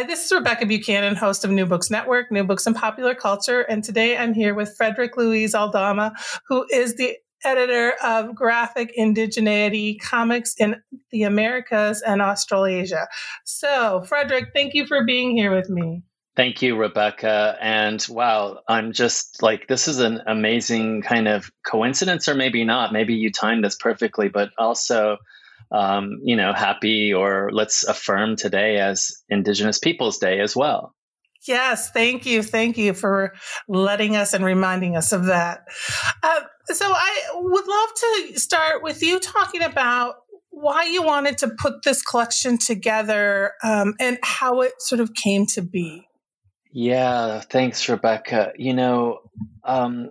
Hi, this is Rebecca Buchanan, host of New Books Network, New Books and Popular Culture. And today I'm here with Frederick Luis Aldama, who is the editor of Graphic Indigeneity Comics in the Americas and Australasia. So, Frederick, thank you for being here with me. Thank you, Rebecca. And wow, I'm just like, this is an amazing kind of coincidence, or maybe not. Maybe you timed this perfectly, but also um, you know, happy or let's affirm today as Indigenous Peoples Day as well. Yes, thank you. Thank you for letting us and reminding us of that. Uh, so, I would love to start with you talking about why you wanted to put this collection together um, and how it sort of came to be. Yeah, thanks, Rebecca. You know, um,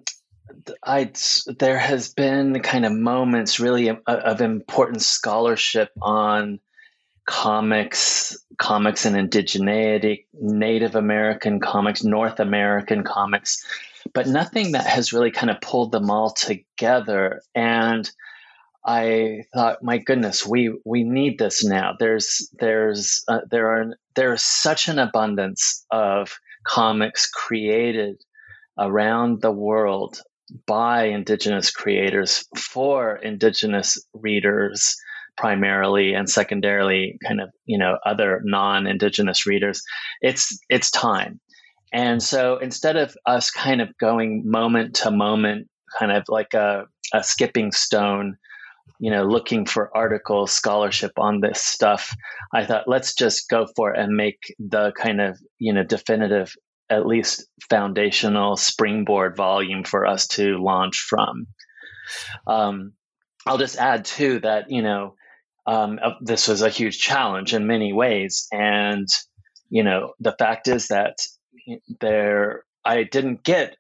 I there has been kind of moments really of, of, important scholarship on comics, comics and indigeneity, Native American comics, North American comics, but nothing that has really kind of pulled them all together. And I thought, my goodness, we we need this now. There's there's uh, there are there's such an abundance of comics created around the world by indigenous creators for indigenous readers primarily and secondarily kind of you know other non-indigenous readers it's it's time. And so instead of us kind of going moment to moment kind of like a, a skipping stone you know looking for articles scholarship on this stuff i thought let's just go for it and make the kind of you know definitive at least foundational springboard volume for us to launch from. Um, I'll just add too that you know um, this was a huge challenge in many ways, and you know the fact is that there I didn't get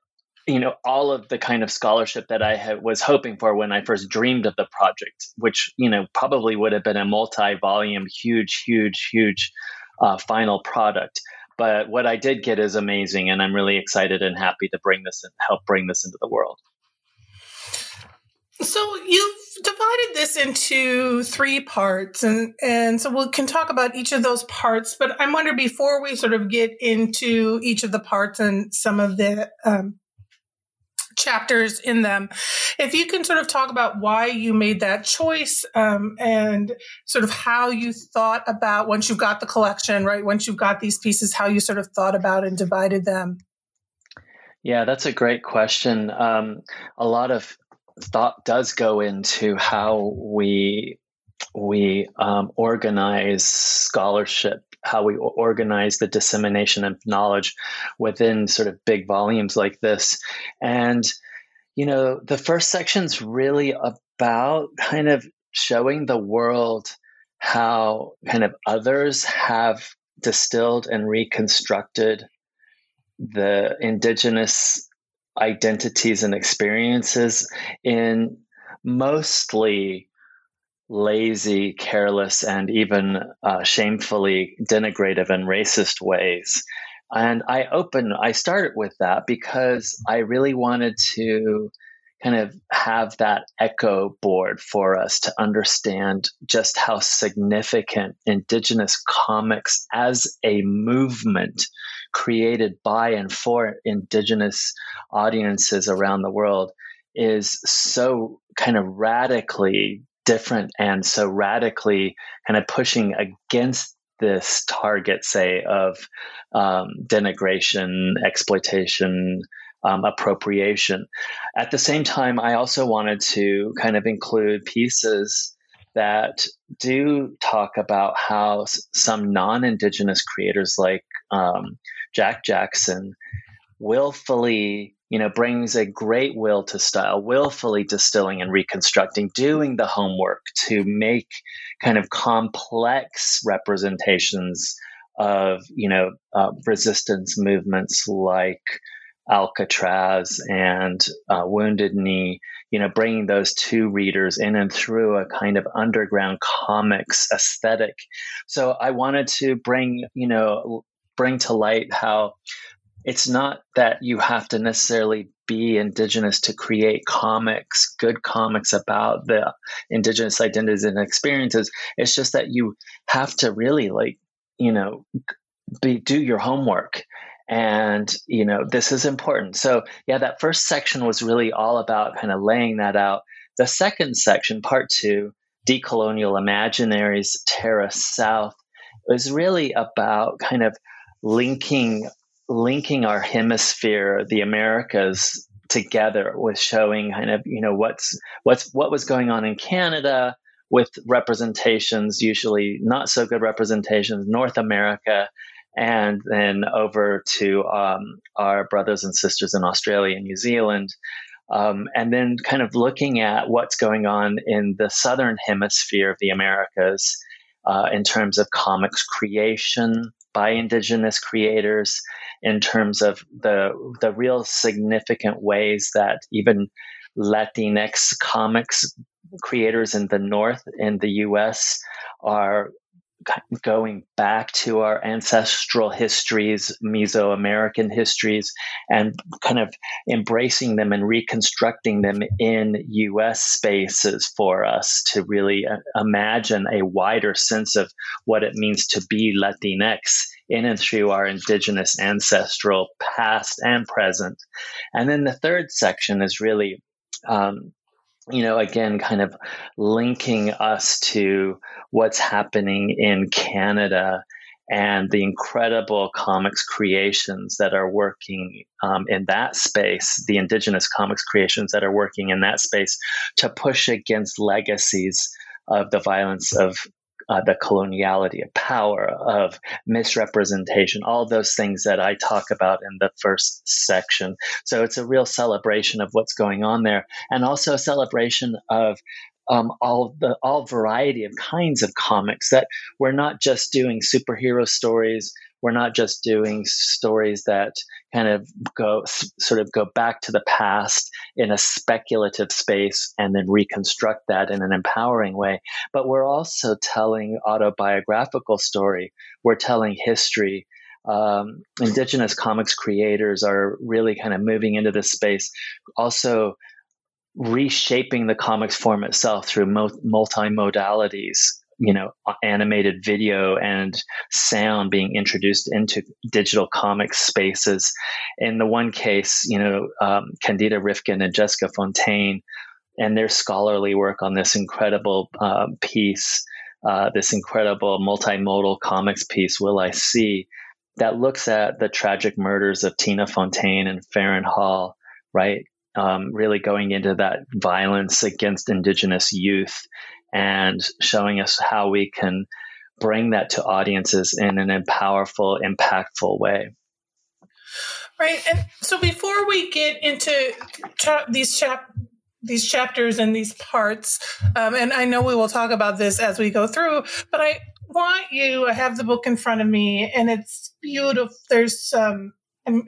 you know all of the kind of scholarship that I had, was hoping for when I first dreamed of the project, which you know probably would have been a multi-volume, huge, huge, huge uh, final product. But what I did get is amazing, and I'm really excited and happy to bring this and help bring this into the world. So you've divided this into three parts, and and so we can talk about each of those parts. But I wonder before we sort of get into each of the parts and some of the um, chapters in them. If you can sort of talk about why you made that choice um, and sort of how you thought about once you got the collection, right? Once you got these pieces, how you sort of thought about and divided them. Yeah, that's a great question. Um, a lot of thought does go into how we we um, organize scholarship how we organize the dissemination of knowledge within sort of big volumes like this. And, you know, the first section's really about kind of showing the world how kind of others have distilled and reconstructed the indigenous identities and experiences in mostly lazy, careless, and even uh, shamefully denigrative and racist ways. And I open, I started with that because I really wanted to kind of have that echo board for us to understand just how significant Indigenous comics as a movement created by and for Indigenous audiences around the world is so kind of radically different and so radically kind of pushing against this target, say, of um, denigration, exploitation, um, appropriation. At the same time, I also wanted to kind of include pieces that do talk about how some non Indigenous creators like um, Jack Jackson willfully you know, brings a great will to style, willfully distilling and reconstructing, doing the homework to make kind of complex representations of, you know, uh, resistance movements like Alcatraz and uh, Wounded Knee, you know, bringing those two readers in and through a kind of underground comics aesthetic. So I wanted to bring, you know, bring to light how it's not that you have to necessarily be indigenous to create comics, good comics about the indigenous identities and experiences. It's just that you have to really like, you know, be do your homework. And you know this is important. So yeah that first section was really all about kind of laying that out. The second section part two decolonial imaginaries terra south was really about kind of linking linking our hemisphere the americas together with showing kind of you know what's what's what was going on in canada with representations usually not so good representations north america and then over to um, our brothers and sisters in Australia and New Zealand. Um, and then kind of looking at what's going on in the southern hemisphere of the Americas uh, in terms of comics creation by indigenous creators, in terms of the the real significant ways that even Latinx comics creators in the north in the U.S. are going back to our ancestral histories, Mesoamerican histories, and kind of embracing them and reconstructing them in US spaces for us to really uh, imagine a wider sense of what it means to be Latinx in and through our indigenous ancestral past and present. And then the third section is really um, you know, again, kind of linking us to what's happening in Canada and the incredible comics creations that are working um, in that space, the indigenous comics creations that are working in that space to push against legacies of the violence of uh, the coloniality of power, of misrepresentation, all those things that I talk about in the first section. So it's a real celebration of what's going on there, and also a celebration of um, all the all variety of kinds of comics that we're not just doing superhero stories. We're not just doing stories that kind of go sort of go back to the past in a speculative space and then reconstruct that in an empowering way. But we're also telling autobiographical story. We're telling history. Um, indigenous comics creators are really kind of moving into this space. Also reshaping the comics form itself through multi modalities you know animated video and sound being introduced into digital comic spaces. In the one case you know um, candida rifkind and jessica fontaine and their scholarly work on this incredible uh, piece uh, this incredible multimodal comics piece will i see? That looks at the tragic murders of tina fontaine and faron hall right um, really going into that violence against indigenous youth and showing us how we can bring that to audiences in an powerful, impactful way. Right. And so before we get into cha- these chap these chapters and these parts, um, and I know we will talk about this as we go through, but I want you. I have the book in front of me, and it's beautiful. There's some um,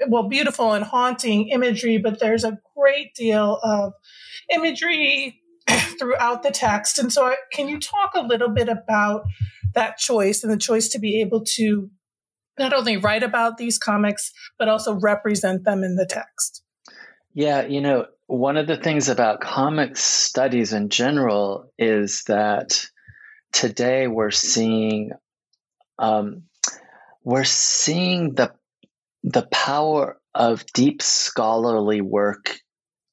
well, beautiful and haunting imagery, but there's a great deal of imagery throughout the text. And so, can you talk a little bit about that choice and the choice to be able to not only write about these comics, but also represent them in the text? Yeah, you know, one of the things about comics studies in general is that today we're seeing um, we're seeing the the power of deep scholarly work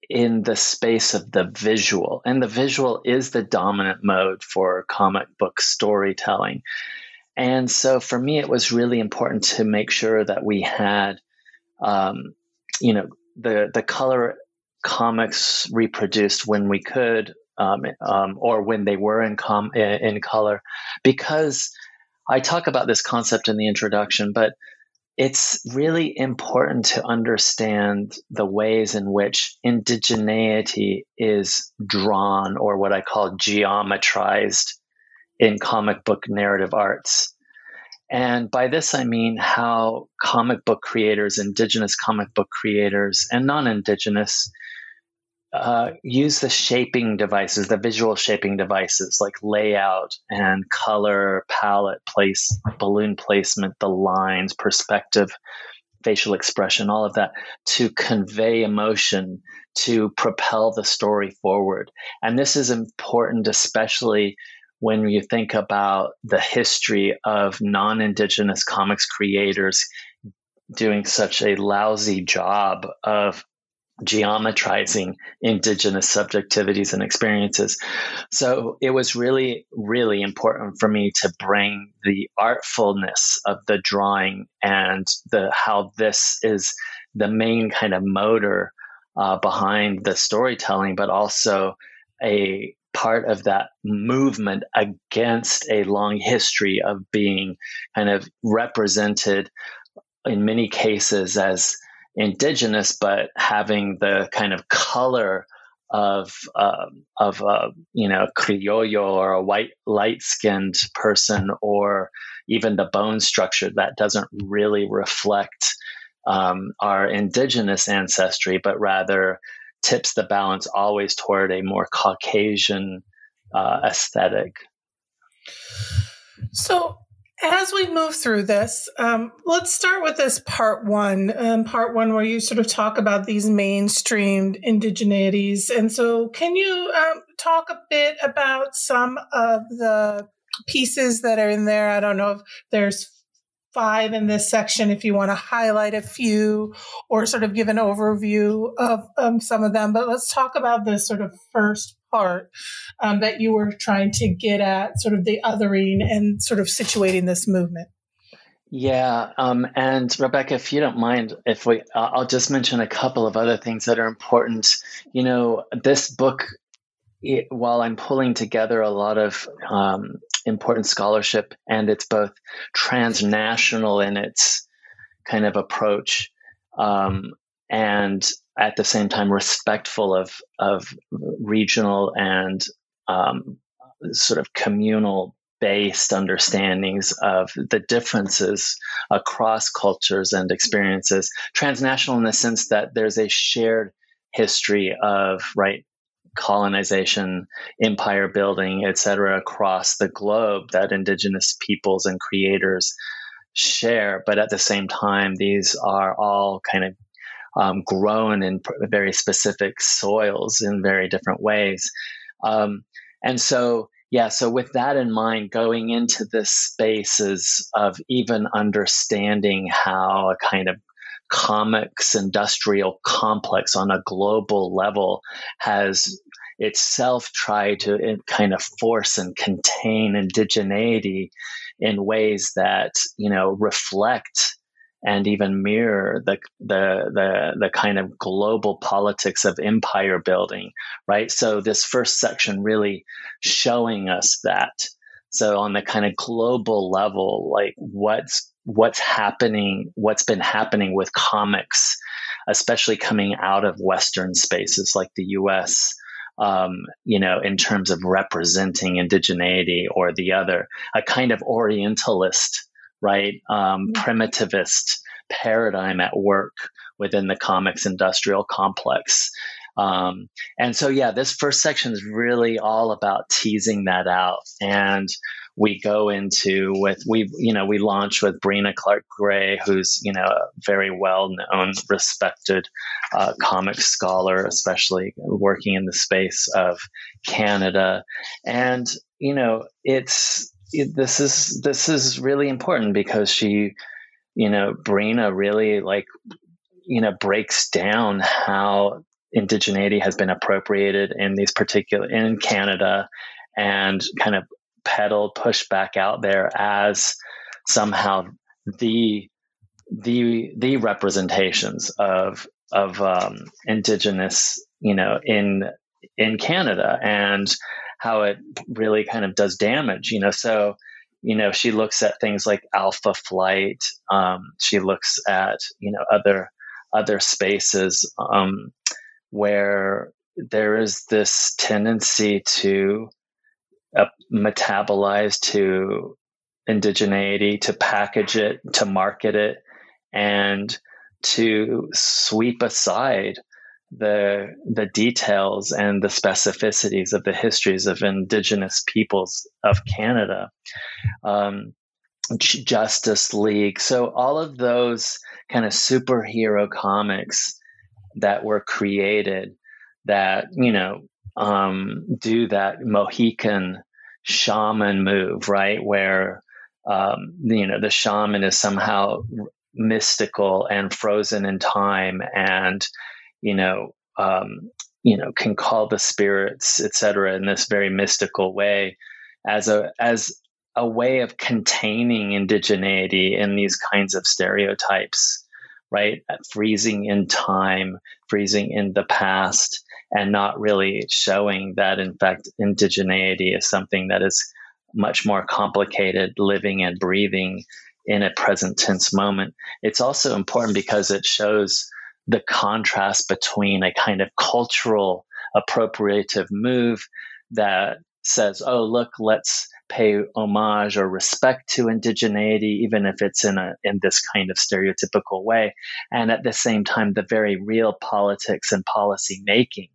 in the space of the visual. And the visual is the dominant mode for comic book storytelling. And so for me, it was really important to make sure that we had, um, you know, the, the color comics reproduced when we could, um, um, or when they were in, com- in color, because I talk about this concept in the introduction, but it's really important to understand the ways in which indigeneity is drawn or what I call geometrized in comic book narrative arts. And by this, I mean how comic book creators, indigenous comic book creators, and non indigenous uh, use the shaping devices, the visual shaping devices like layout and color, palette, place, balloon placement, the lines, perspective, facial expression, all of that to convey emotion, to propel the story forward. And this is important, especially when you think about the history of non Indigenous comics creators doing such a lousy job of geometrizing indigenous subjectivities and experiences. So it was really, really important for me to bring the artfulness of the drawing and the how this is the main kind of motor uh, behind the storytelling, but also a part of that movement against a long history of being kind of represented in many cases as indigenous, but having the kind of color of uh, of uh, you know criollo or a white light skinned person, or even the bone structure that doesn't really reflect um, our indigenous ancestry, but rather tips the balance always toward a more Caucasian uh, aesthetic. So as we move through this, um, let's start with this part one, um, part one where you sort of talk about these mainstreamed indigeneities. And so, can you um, talk a bit about some of the pieces that are in there? I don't know if there's five in this section if you want to highlight a few or sort of give an overview of um, some of them. But let's talk about this sort of first part um, that you were trying to get at, sort of the othering and sort of situating this movement. Yeah, um, and Rebecca, if you don't mind, if we, uh, I'll just mention a couple of other things that are important. You know, this book, it, while I'm pulling together a lot of um, important scholarship, and it's both transnational in its kind of approach, um, and at the same time respectful of of regional and um, sort of communal based understandings of the differences across cultures and experiences. Transnational in the sense that there's a shared history of right colonization empire building etc across the globe that indigenous peoples and creators share. But at the same time these are all kind of um, grown in very specific soils in very different ways. Um, and so, yeah, so with that in mind, going into this spaces of even understanding how a kind of comics industrial complex on a global level has itself tried to kind of force and contain indigeneity in ways that you know reflect and even mirror the, the the the kind of global politics of empire building right? So this first section really showing us that. So on the kind of global level like what's what's happening what's been happening with comics especially coming out of western spaces like the US um, you know, in terms of representing indigeneity or the other, a kind of Orientalist right? Um, primitivist paradigm at work within the comics industrial complex. Um, and so, yeah, this first section is really all about teasing that out. And we go into with we you know we launch with Brenna Clarke Gray, who's you know a very well known, respected uh, comic scholar, especially working in the space of Canada, and you know it's this is this is really important because she, you know, Brenna really like, you know, breaks down how indigeneity has been appropriated in these particular in Canada, and kind of peddled, pushed back out there as somehow the the the representations of of um, indigenous, you know, in in Canada. And how it really kind of does damage, you know. So you know, she looks at things like alpha flight. Um, she looks at you know other other spaces um, where there is this tendency to uh, metabolize to indigeneity, to package it, to market it, and to sweep aside the the details and the specificities of the histories of indigenous peoples of Canada. Um, Justice League. So all of those kind of superhero comics that were created that, you know, um, do that Mohican shaman move, right? Where, um, you know, the shaman is somehow mystical and frozen in time and you know um, you know can call the spirits etc in this very mystical way as a as a way of containing indigeneity in these kinds of stereotypes right freezing in time freezing in the past and not really showing that in fact indigeneity is something that is much more complicated living and breathing in a present tense moment. It's also important because it shows the contrast between a kind of cultural appropriative move that says, oh, look, let's pay homage or respect to indigeneity, even if it's in a in this kind of stereotypical way, and at the same time, the very real politics and policy making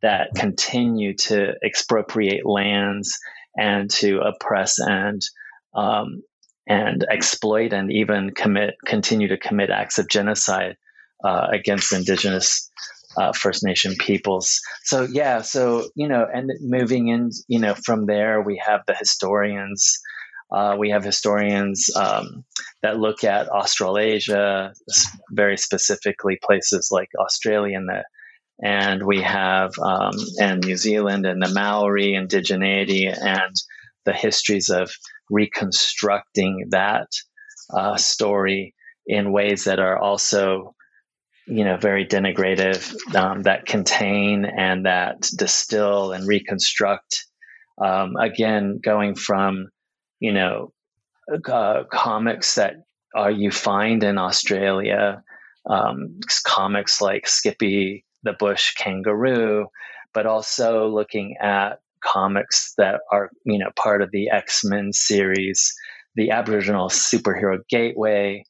that continue to expropriate lands and to oppress and um, and exploit and even commit continue to commit acts of genocide uh, against indigenous uh, First Nation peoples. So yeah, so you know, and moving in, you know, from there we have the historians. Uh, we have historians um, that look at Australasia, very specifically places like Australia and the and we have um, and New Zealand and the Maori indigeneity and the histories of reconstructing that uh, story in ways that are also you know very denigrative um, that contain and that distill and reconstruct um, again going from you know uh, comics that are you find in australia um, comics like skippy the bush kangaroo but also looking at comics that are you know part of the X-Men series, the Aboriginal Superhero Gateway,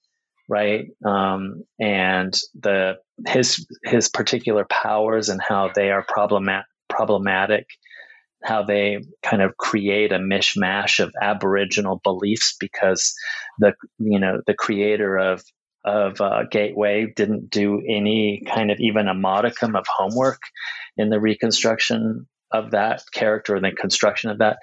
right? Um, and the his his particular powers and how they are problemat- problematic, how they kind of create a mishmash of Aboriginal beliefs because the you know the creator of of uh, Gateway didn't do any kind of even a modicum of homework in the reconstruction of that character and the construction of that.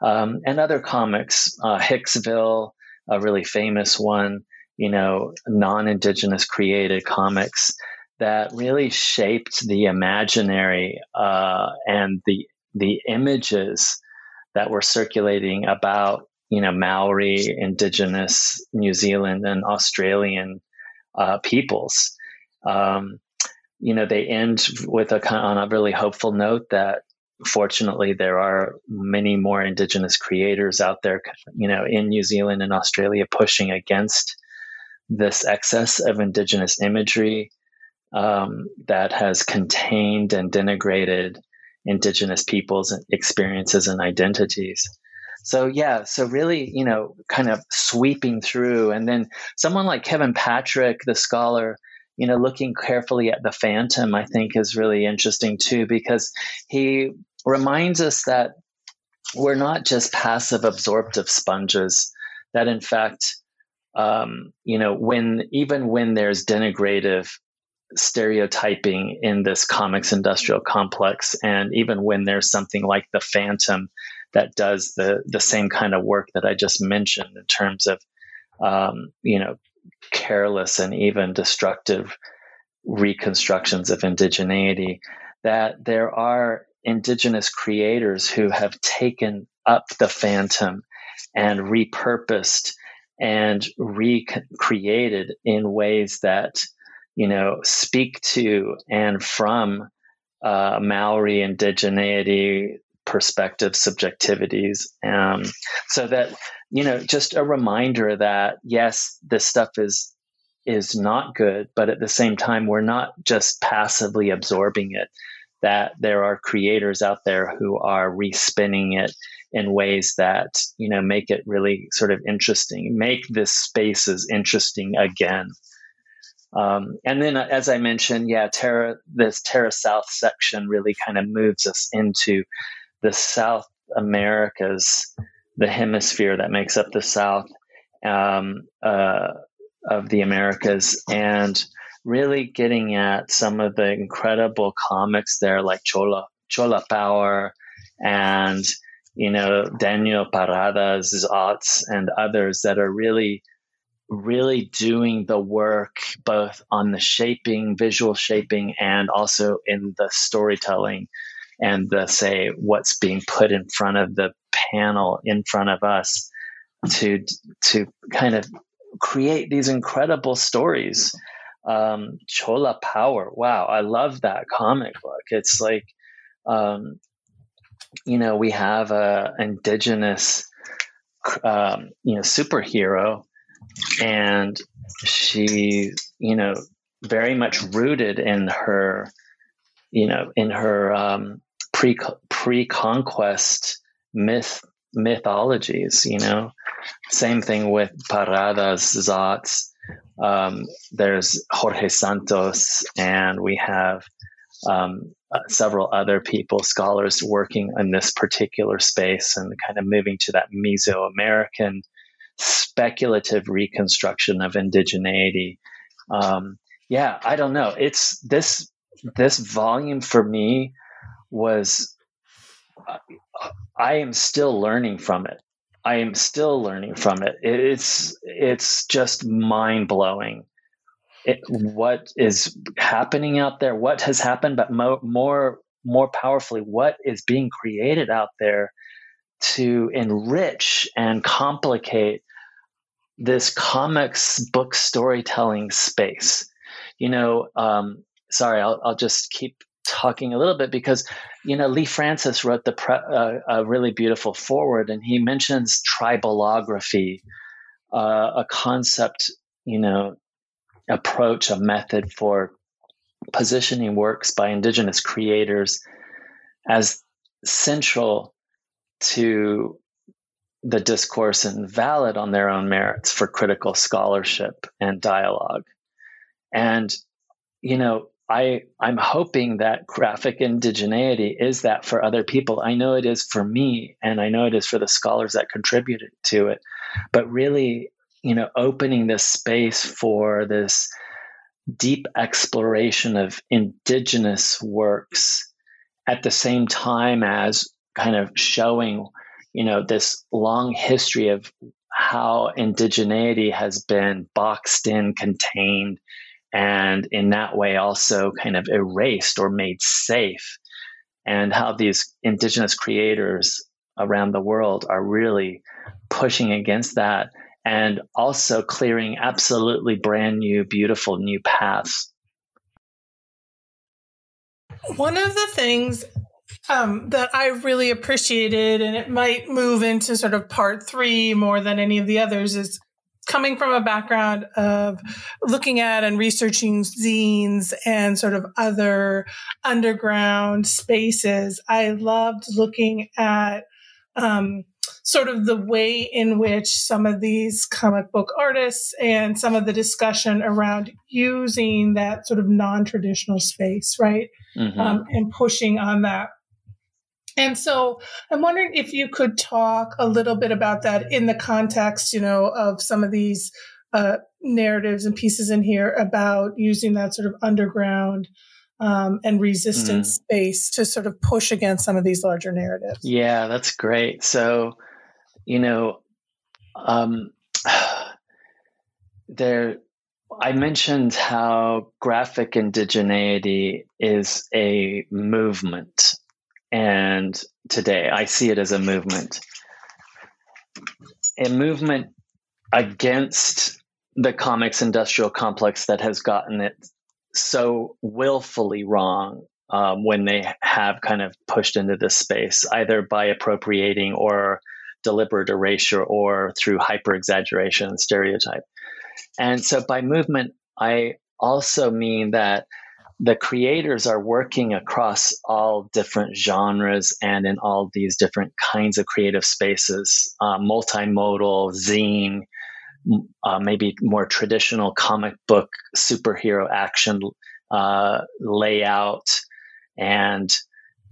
Um, and other comics, uh, Hicksville, a really famous one, you know, non Indigenous created comics that really shaped the imaginary uh, and the the images that were circulating about you know Maori, Indigenous, New Zealand, and Australian uh, peoples. Um, you know, they end with a on a really hopeful note that fortunately, there are many more Indigenous creators out there, you know, in New Zealand and Australia pushing against this excess of Indigenous imagery um, that has contained and denigrated Indigenous peoples' experiences and identities. So yeah, so really, you know, kind of sweeping through, and then someone like Kevin Patrick, the scholar, you know, looking carefully at the phantom, I think is really interesting too, because he reminds us that we're not just passive absorptive sponges, that in fact, um, you know, when even when there's denigrative stereotyping in this comics industrial complex, and even when there's something like the Phantom that does the the same kind of work that I just mentioned in terms of, um, you know, careless and even destructive reconstructions of indigeneity, that there are indigenous creators who have taken up the phantom and repurposed and recreated in ways that you know speak to and from uh, Maori indigeneity, perspectives, subjectivities. Um, so that, you know, just a reminder that yes, this stuff is is not good, but at the same time, we're not just passively absorbing it. That there are creators out there who are respinning it in ways that you know make it really sort of interesting, make this spaces interesting again. Um, and then, uh, as I mentioned, yeah, Terra, this Terra South section really kind of moves us into the South Americas, the hemisphere that makes up the South um, uh, of the Americas, and really getting at some of the incredible comics there, like Chola Chola Power, and you know Daniel Parada's arts and others that are really really doing the work both on the shaping, visual shaping, and also in the storytelling and the say what's being put in front of the panel in front of us to to kind of create these incredible stories. Um, Chola Power, wow, I love that comic book. It's like, um, you know, we have a indigenous, um, you know, superhero and she you know very much rooted in her you know in her um, pre pre conquest myth mythologies you know. Same thing with Parada's Zotz um, there's Jorge Santos and we have um, uh, several other people scholars working in this particular space and kind of moving to that Mesoamerican speculative reconstruction of indigeneity. Um, yeah, I don't know. It's this this volume for me was uh, I am still learning from it. I am still learning from it. It's it's just mind blowing. What is happening out there? What has happened? But mo- more more powerfully, what is being created out there to enrich and complicate this comics book storytelling space. You know, um, sorry, I'll, I'll just keep talking a little bit because you know Lee Francis wrote the pre- uh, a really beautiful forward, and he mentions tribalography, uh, a concept, you know, approach, a method for positioning works by indigenous creators as central to the discourse and valid on their own merits for critical scholarship and dialogue. And, you know, I, I'm hoping that graphic indigeneity is that for other people. I know it is for me, and I know it is for the scholars that contributed to it. But really, you know, opening this space for this deep exploration of indigenous works at the same time as kind of showing you know this long history of how indigeneity has been boxed in contained and in that way also kind of erased or made safe and how these indigenous creators around the world are really pushing against that and also clearing absolutely brand new beautiful new paths one of the things um, that I really appreciated, and it might move into sort of part three more than any of the others, is coming from a background of looking at and researching zines and sort of other underground spaces. I loved looking at um, sort of the way in which some of these comic book artists and some of the discussion around using that sort of non traditional space, right? Mm-hmm. Um, and pushing on that and so I'm wondering if you could talk a little bit about that in the context, you know, of some of these uh, narratives and pieces in here about using that sort of underground um, and resistance mm. space to sort of push against some of these larger narratives. Yeah, that's great. So, you know, um, there, I mentioned how graphic indigeneity is a movement and today I see it as a movement. A movement against the comics industrial complex that has gotten it so willfully wrong um, when they have kind of pushed into this space, either by appropriating or deliberate erasure or through hyper exaggeration and stereotype. And so by movement, I also mean that the creators are working across all different genres and in all these different kinds of creative spaces uh, multimodal, zine, uh, maybe more traditional comic book superhero action uh, layout and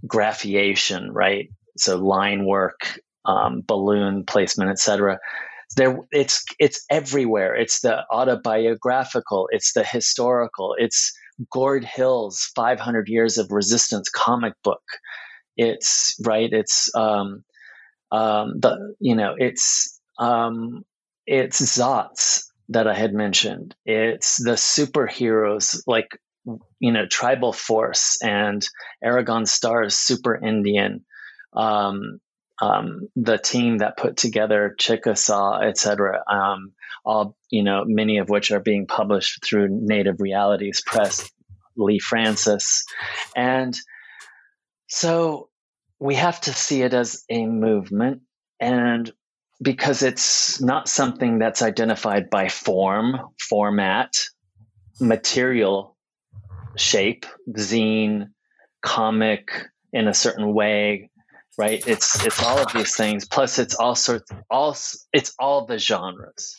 graphiation, right? So line work, um, balloon placement, etc. There, it's it's everywhere. It's the autobiographical. It's the historical. It's Gord Hill's 500 Years of Resistance comic book. It's right. It's um, um, the you know it's um, it's Zotz that I had mentioned. It's the superheroes like you know Tribal Force and Arigon Starr's Super Indian. Um, um, the team that put together Chickasaw, etc. Um, all you know, many of which are being published through Native Realities Press, Lee Francis, and so we have to see it as a movement, and because it's not something that's identified by form, format, material shape, zine, comic in a certain way, right? It's it's all of these things. Plus, it's all sorts, all it's all the genres,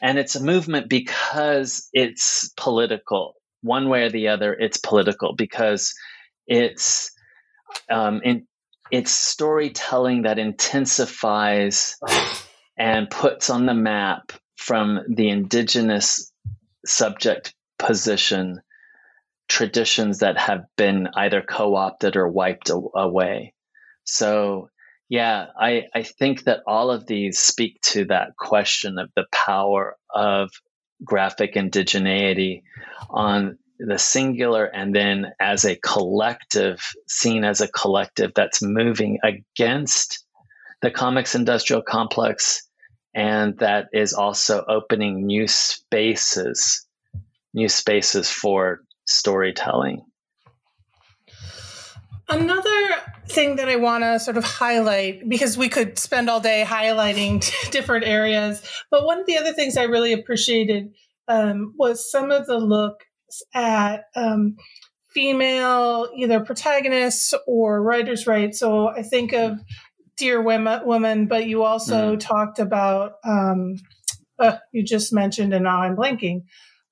and it's a movement because it's political. One way or the other, it's political because it's um, in, it's storytelling that intensifies and puts on the map from the indigenous subject position traditions that have been either co-opted or wiped away. So, yeah, I, I think that all of these speak to that question of the power of graphic indigeneity on the singular and then as a collective, seen as a collective that's moving against the comics industrial complex and that is also opening new spaces, new spaces for storytelling. Another thing that I want to sort of highlight, because we could spend all day highlighting different areas, but one of the other things I really appreciated um, was some of the looks at um, female either protagonists or writers' right. So I think of Deer Women, Woman, but you also mm. talked about, um, uh, you just mentioned, and now I'm blanking,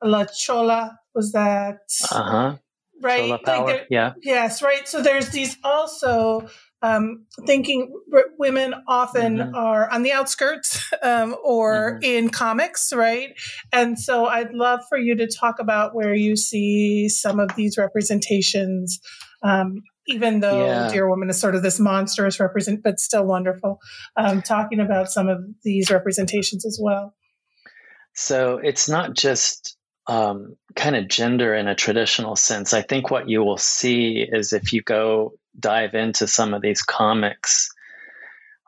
La Chola was that uh-huh. right? Like yeah. Yes, right. So there's these also um, thinking women often mm-hmm. are on the outskirts um, or mm-hmm. in comics, right? And so I'd love for you to talk about where you see some of these representations. Um, even though yeah. Deer Woman is sort of this monstrous represent, but still wonderful. Um, talking about some of these representations as well. So it's not just um, kind of gender in a traditional sense. I think what you will see is if you go dive into some of these comics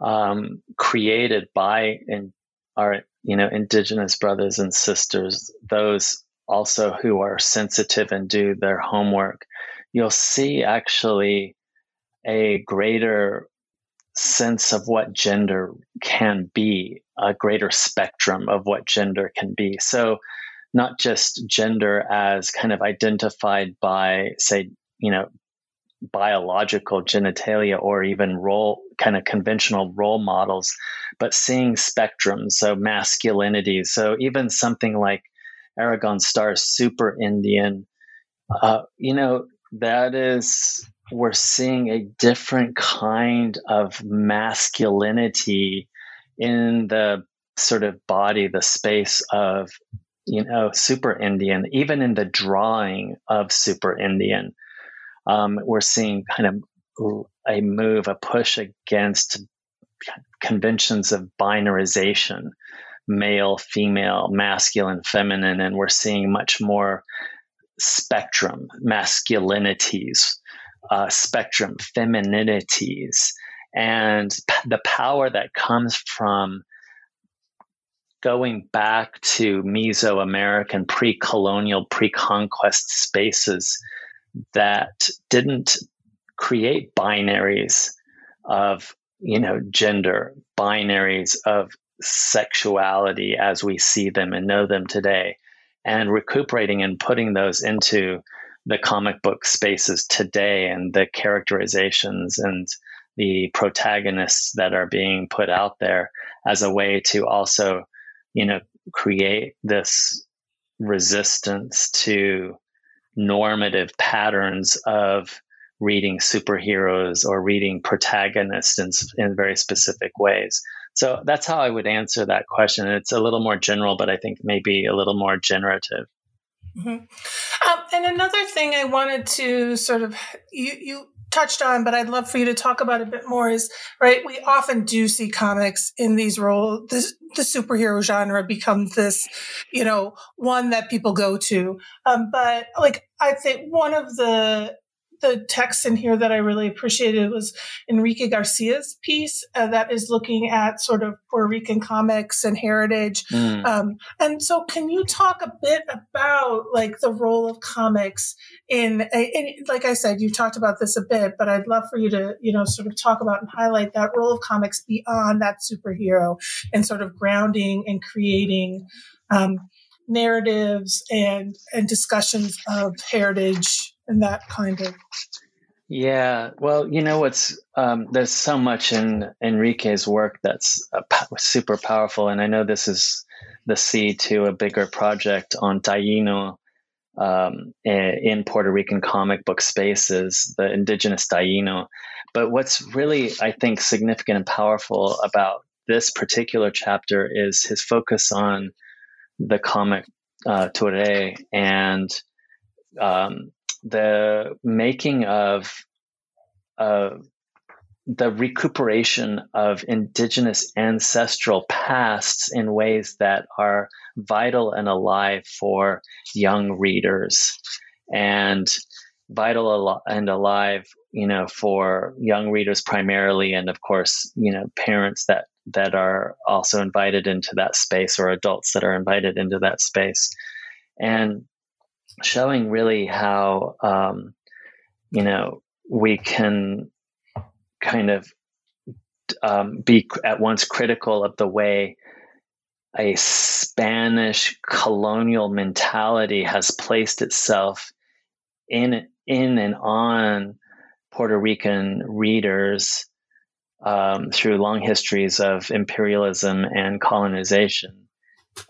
um, created by in, our you know indigenous brothers and sisters, those also who are sensitive and do their homework, you'll see actually a greater sense of what gender can be, a greater spectrum of what gender can be. So not just gender as kind of identified by, say, you know, biological genitalia or even role kind of conventional role models, but seeing spectrums, so masculinity. So even something like Arigon Starr's Super Indian, uh, you know, that is we're seeing a different kind of masculinity in the sort of body, the space of you know, Super Indian, even in the drawing of Super Indian, um, we're seeing kind of a move, a push against conventions of binarization male, female, masculine, feminine, and we're seeing much more spectrum, masculinities, uh, spectrum, femininities, and the power that comes from going back to Mesoamerican pre colonial, pre conquest spaces that didn't create binaries of you know gender binaries of sexuality as we see them and know them today and recuperating and putting those into the comic book spaces today and the characterizations and the protagonists that are being put out there as a way to also you know create this resistance to normative patterns of reading superheroes or reading protagonists in, in very specific ways. So that's how I would answer that question. It's a little more general, but I think maybe a little more generative. Mm-hmm. Um, and another thing I wanted to sort of you you touched on, but I'd love for you to talk about a bit more is right. We often do see comics in these roles. The superhero genre becomes this, you know, one that people go to. Um, but like I think one of the the text in here that I really appreciated was Enrique Garcia's piece uh, that is looking at sort of Puerto Rican comics and heritage. Mm. Um, and so, can you talk a bit about like the role of comics in, in, like I said, you talked about this a bit, but I'd love for you to, you know, sort of talk about and highlight that role of comics beyond that superhero and sort of grounding and creating. Um, narratives and and discussions of heritage and that kind of yeah well you know what's um, there's so much in enrique's work that's uh, super powerful and i know this is the seed to a bigger project on taino um, in puerto rican comic book spaces the indigenous taino. But what's really i think significant and powerful about this particular chapter is his focus on the comic uh, Ture and um, the making of uh, the recuperation of indigenous ancestral pasts in ways that are vital and alive for young readers and vital al- and alive you know for young readers primarily and of course you know parents that that are also invited into that space or adults that are invited into that space. And showing really how um, you know we can kind of um, be at once critical of the way a Spanish colonial mentality has placed itself in in and on Puerto Rican readers um, through long histories of imperialism and colonization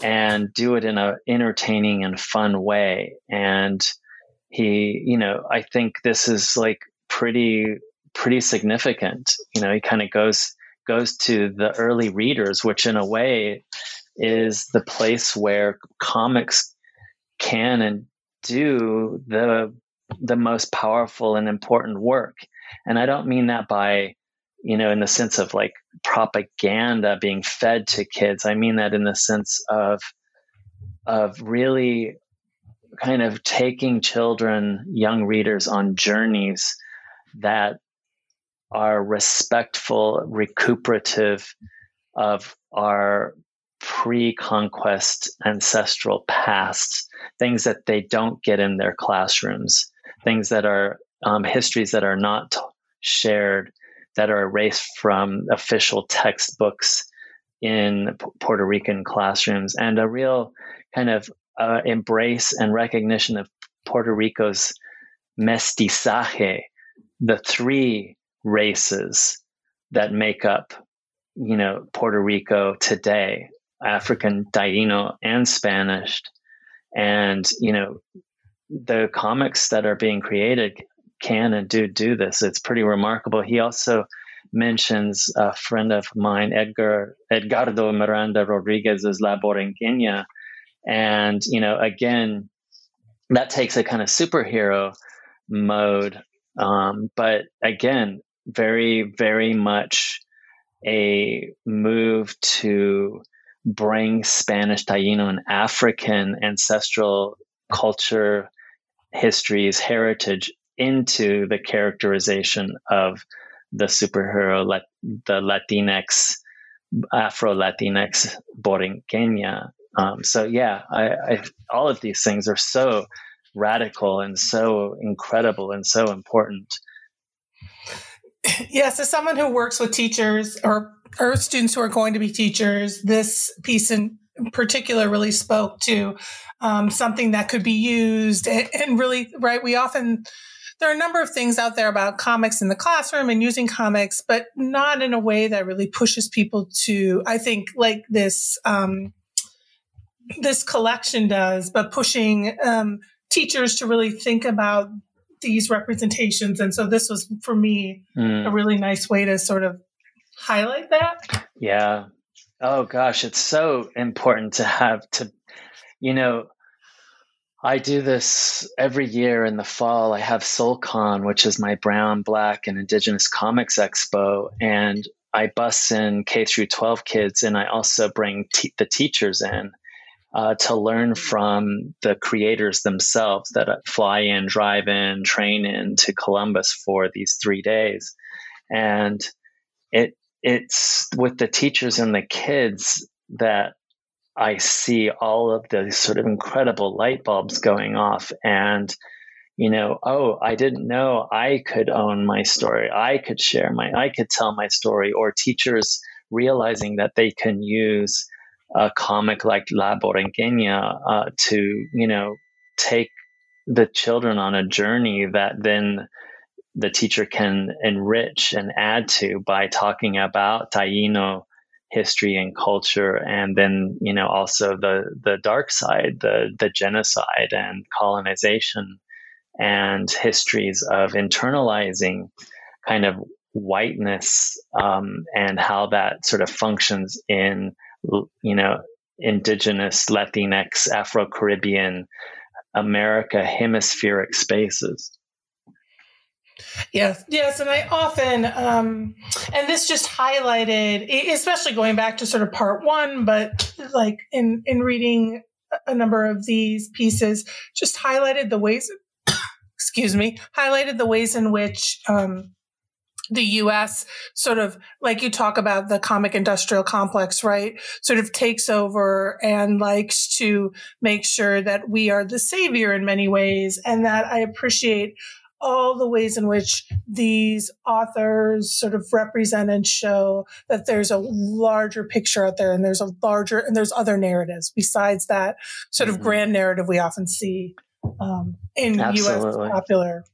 and do it in a entertaining and fun way. And he you know i think this is like pretty pretty significant. You know he kind of goes goes to the early readers which in a way is the place where comics can and do the the most powerful and important work. And i don't mean that by you know, in the sense of like propaganda being fed to kids. I mean that in the sense of of really kind of taking children, young readers on journeys that are respectful, recuperative of our pre-conquest ancestral past, things that they don't get in their classrooms, things that are um, histories that are not shared that are erased from official textbooks in P- Puerto Rican classrooms, and a real kind of uh, embrace and recognition of Puerto Rico's mestizaje, the three races that make up, you know, Puerto Rico today, African, Taino, and Spanish. And, you know, the comics that are being created can and do do this. It's pretty remarkable. He also mentions a friend of mine, Edgar Edgardo Miranda Rodriguez's La Borinqueña. And, you know, again, that takes a kind of superhero mode. Um, but again, very, very much a move to bring Spanish, Taino, and African ancestral culture, histories, heritage into the characterization of the superhero, the Latinx, Afro Latinx Borinqueña. Um, so yeah, I, I, all of these things are so radical and so incredible and so important. Yes, as someone who works with teachers or or students who are going to be teachers, this piece in particular really spoke to um, something that could be used and, and really right. We often there are a number of things out there about comics in the classroom and using comics, but not in a way that really pushes people to, I think, like this, um, this collection does, but pushing um, teachers to really think about these representations. And so this was, for me, mm. a really nice way to sort of highlight that. Yeah. Oh, gosh. It's so important to have to, you know, I do this every year in the fall. I have SOL-CON, which is my brown, black, and indigenous comics expo, and I bus in K through 12 kids, and I also bring te- the teachers in uh, to learn from the creators themselves that fly in, drive in, train in to Columbus for these three days, and it it's with the teachers and the kids that I see all of the sort of incredible light bulbs going off and you know, oh, I didn't know I could own my story. I could share my I could tell my story or teachers realizing that they can use a comic like La Borinqueña uh, to, you know, take the children on a journey that then the teacher can enrich and add to by talking about Taino history and culture and then you know also the the dark side the the genocide and colonization and histories of internalizing kind of whiteness um, and how that sort of functions in you know indigenous latinx afro-caribbean america hemispheric spaces Yes, yes, and I often, um, and this just highlighted, especially going back to sort of part one, but like in in reading a number of these pieces, just highlighted the ways, excuse me, highlighted the ways in which um, the U.S. sort of like you talk about the comic industrial complex, right? Sort of takes over and likes to make sure that we are the savior in many ways, and that I appreciate all the ways in which these authors sort of represent and show that there's a larger picture out there and there's a larger and there's other narratives besides that sort of mm-hmm. grand narrative we often see um, in Absolutely. US popular.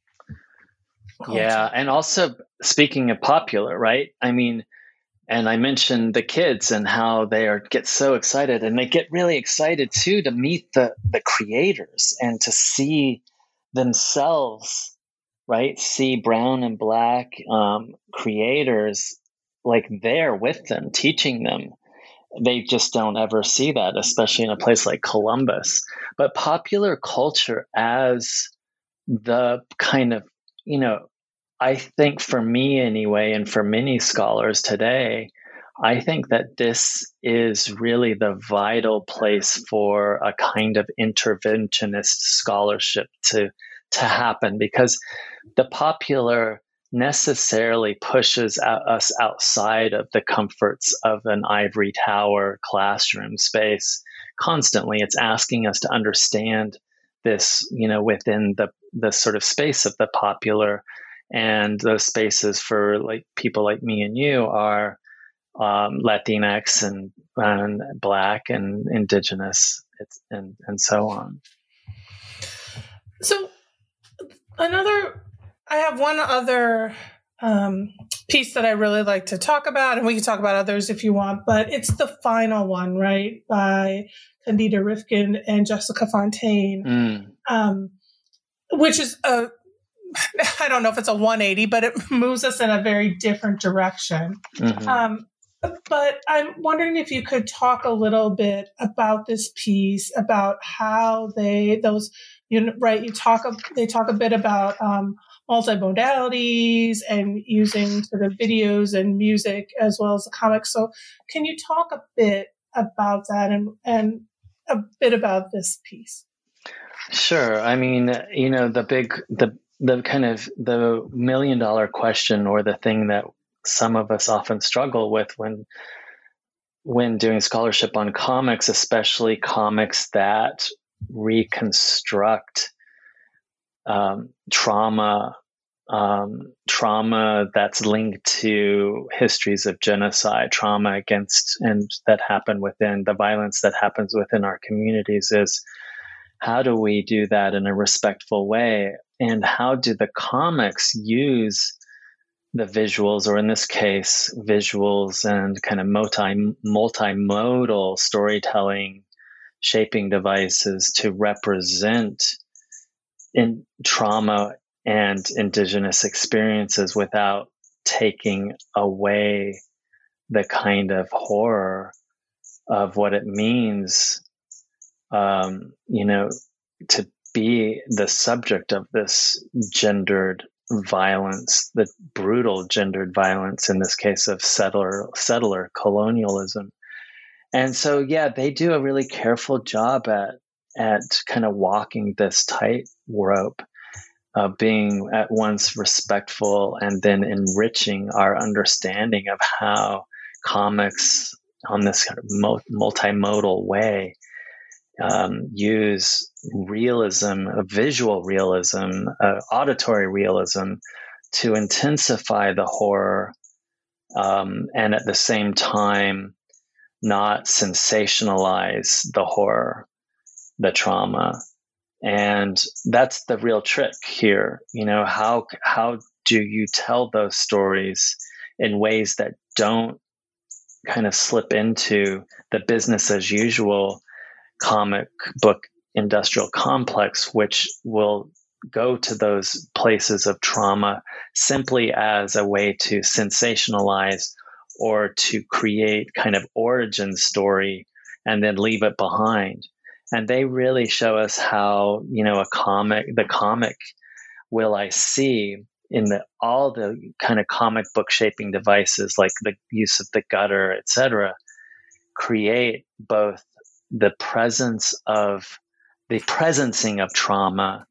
Culture. Yeah. And also speaking of popular, right? I mean, and I mentioned the kids and how they are get so excited and they get really excited too to meet the the creators and to see themselves right? See brown and black um, creators like there with them, teaching them. They just don't ever see that, especially in a place like Columbus. But popular culture, as the kind of, you know, I think for me anyway, and for many scholars today, I think that this is really the vital place for a kind of interventionist scholarship to to happen because the popular necessarily pushes us outside of the comforts of an ivory tower classroom space constantly. It's asking us to understand this you know within the the sort of space of the popular. And those spaces for like people like me and you are um, latinx and, and black and indigenous and and so on. So another I have one other um, piece that I really like to talk about, and we can talk about others if you want, but it's the final one, right, by Candida Rifkind and Jessica Fontaine, mm. um, which is a I don't know if it's a 180, but it moves us in a very different direction. Mm-hmm. Um, but I'm wondering if you could talk a little bit about this piece, about how they those you know, right you talk they talk a bit about um, multimodalities and using sort of videos and music as well as the comics. So, can you talk a bit about that and and a bit about this piece? Sure. I mean, you know, the big the the kind of the million dollar question or the thing that some of us often struggle with when when doing scholarship on comics, especially comics that reconstruct um, trauma um, trauma that's linked to histories of genocide, trauma against and that happen within the violence that happens within our communities is how do we do that in a respectful way? And how do the comics use the visuals, or in this case, visuals and kind of multi multimodal storytelling shaping devices to represent in trauma and indigenous experiences without taking away the kind of horror of what it means, um, you know, to be the subject of this gendered violence, the brutal gendered violence in this case of settler settler colonialism. And so yeah, they do a really careful job at at kind of walking this tightrope uh, being at once respectful and then enriching our understanding of how comics on this kind of multimodal way um, use realism, visual realism, uh, auditory realism to intensify the horror um, and at the same time not sensationalize the horror, the trauma. And that's the real trick here you know how how do you tell those stories in ways that don't kind of slip into the business as usual comic book industrial complex which will go to those places of trauma simply as a way to sensationalize or to create kind of origin story and then leave it behind and they really show us how you know a comic the comic will i see in the all the kind of comic book shaping devices like the use of the gutter etc create both the presence of the presencing of trauma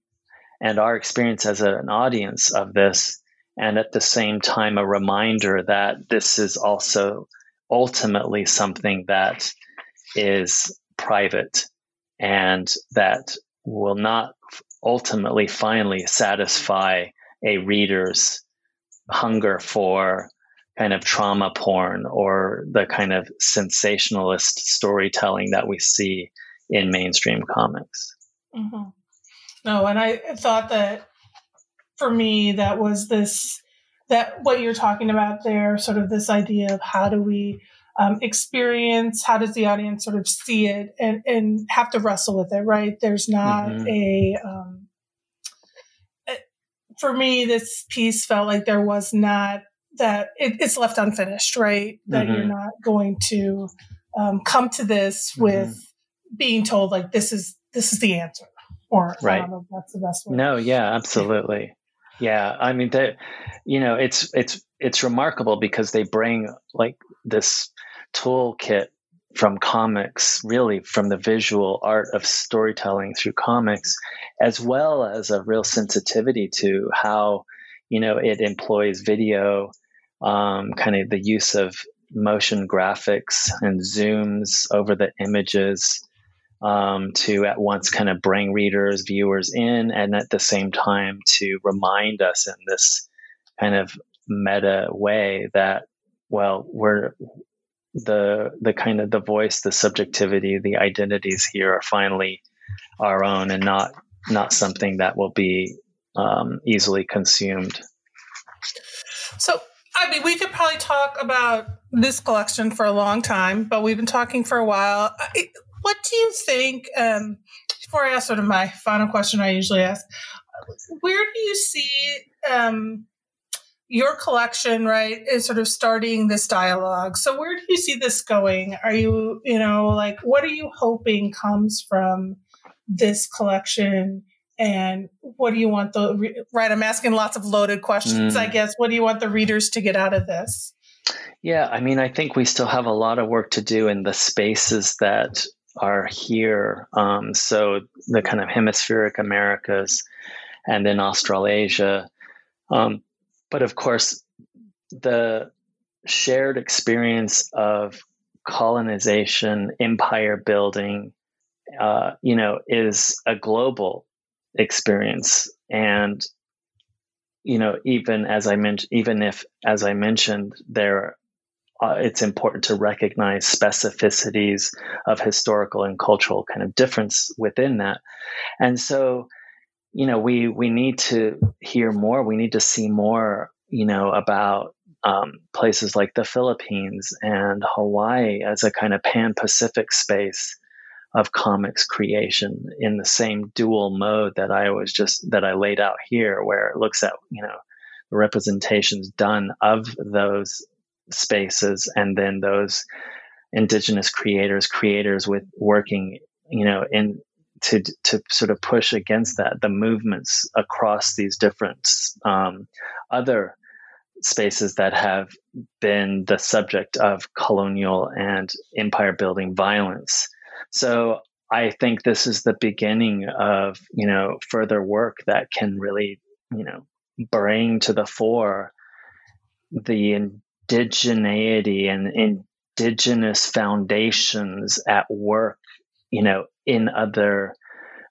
and our experience as an audience of this and at the same time a reminder that this is also ultimately something that is private and that will not ultimately finally satisfy a reader's hunger for kind of trauma porn or the kind of sensationalist storytelling that we see in mainstream comics. Mm-hmm. No, and I thought that for me, that was this that what you're talking about there, sort of this idea of how do we um, experience? How does the audience sort of see it and, and have to wrestle with it, right? There's not mm-hmm. a, um, it, for me, this piece felt like there was not that it, it's left unfinished, right? That mm-hmm. you're not going to um, come to this mm-hmm. with being told like this is this is the answer, or right. that's the best way. No, yeah, absolutely. Yeah, I mean that you know it's it's it's remarkable because they bring like this toolkit from comics, really from the visual art of storytelling through comics, as well as a real sensitivity to how, you know, it employs video, um, kind of the use of motion graphics and zooms over the images um, to at once kind of bring readers, viewers in, and at the same time to remind us in this kind of meta way that well we're the the kind of the voice, the subjectivity, the identities here are finally our own and not not something that will be um, easily consumed. So, I mean, we could probably talk about this collection for a long time, but we've been talking for a while. What do you think? Um, before I ask sort of my final question, I usually ask, where do you see um, your collection, right, is sort of starting this dialogue. So where do you see this going? Are you, you know, like what are you hoping comes from this collection? And what do you want the right? I'm asking lots of loaded questions, mm. I guess. What do you want the readers to get out of this? Yeah, I mean, I think we still have a lot of work to do in the spaces that are here. Um, so the kind of hemispheric Americas and then Australasia. Um, but of course, the shared experience of colonization, empire building, uh, you know, is a global experience and you know, even as I mentioned, even if, as I mentioned, there, uh, it's important to recognize specificities of historical and cultural kind of difference within that. And so, you know, we we need to hear more. We need to see more, you know, about um, places like the Philippines and Hawaii as a kind of pan Pacific space of comics creation in the same dual mode that I was just that I laid out here, where it looks at you know the representations done of those spaces and then those indigenous creators, creators with working you know in to to sort of push against that the movements across these different um, other spaces that have been the subject of colonial and empire building violence. So I think this is the beginning of, you know, further work that can really, you know, bring to the fore the indigeneity and indigenous foundations at work, you know, in other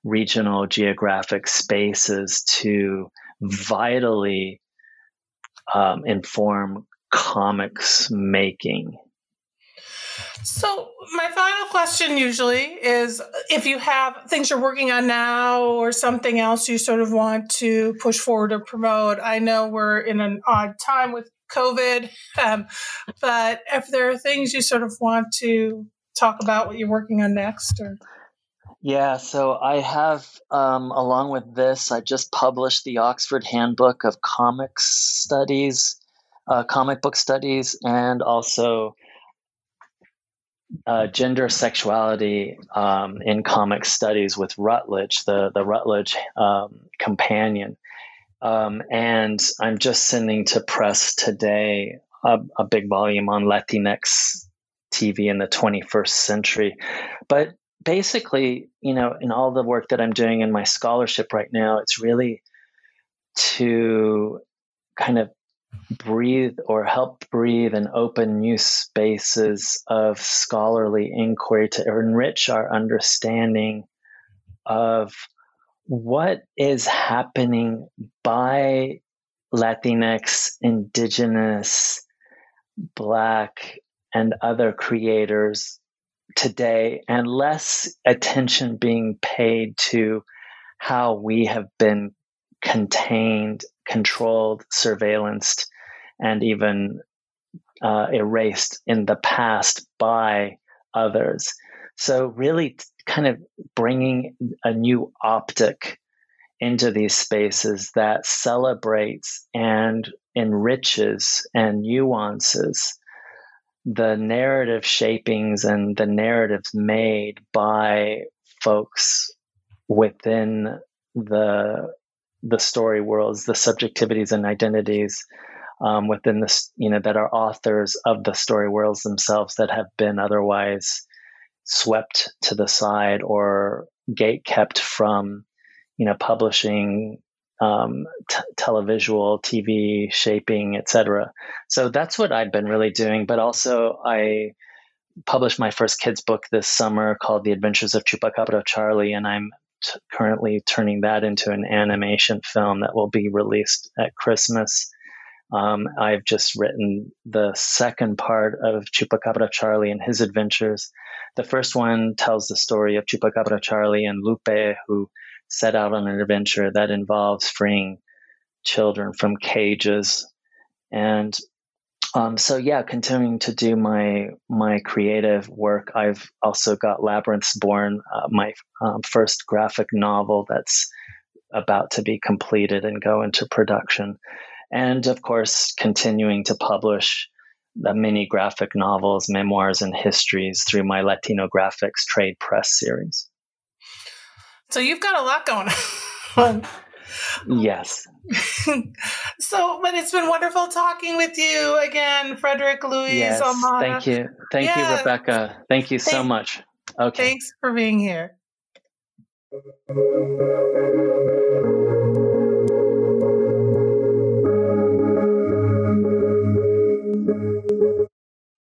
regional geographic spaces to vitally um, inform comics making so, my final question usually is if you have things you're working on now or something else you sort of want to push forward or promote. I know we're in an odd time with COVID, um, but if there are things you sort of want to talk about what you're working on next or? Yeah, so I have, um, along with this, I just published the Oxford Handbook of Comics Studies, uh, comic book studies, and also uh, gender sexuality um, in comic studies with Routledge, the the Routledge um, companion, um, and I'm just sending to press today a, a, big volume on Latinx TV in the 21st century. But basically, you know, in all the work that I'm doing in my scholarship right now, it's really to kind of breathe or help breathe and open new spaces of scholarly inquiry to enrich our understanding of what is happening by Latinx, Indigenous, Black, and other creators today, and less attention being paid to how we have been contained, controlled, surveillanced, and even uh, erased in the past by others. So, really, kind of bringing a new optic into these spaces that celebrates and enriches and nuances the narrative shapings and the narratives made by folks within the the story worlds, the subjectivities and identities um, within this, you know, that are authors of the story worlds themselves that have been otherwise swept to the side or gate kept from, you know, publishing, um, t- televisual, TV shaping, etc. So that's what I've been really doing. But also, I published my first kids book this summer called The Adventures of Chupacabra Charlie, and I'm t- currently turning that into an animation film that will be released at Christmas. Um, I've just written the second part of Chupacabra Charlie and his adventures. The first one tells the story of Chupacabra Charlie and Lupe, who set out on an adventure that involves freeing children from cages. And um, so yeah, continuing to do my my creative work. I've also got Labyrinths Born, uh, my um, first graphic novel that's about to be completed and go into production and of course, continuing to publish the mini graphic novels, memoirs, and histories through my Latinographix Trade Press series. So you've got a lot going on. yes. so, but it's been wonderful talking with you again, Frederick Luis yes, Thank you. Thank yeah. you, Rebecca. Thank you so much. Okay. Thanks for being here.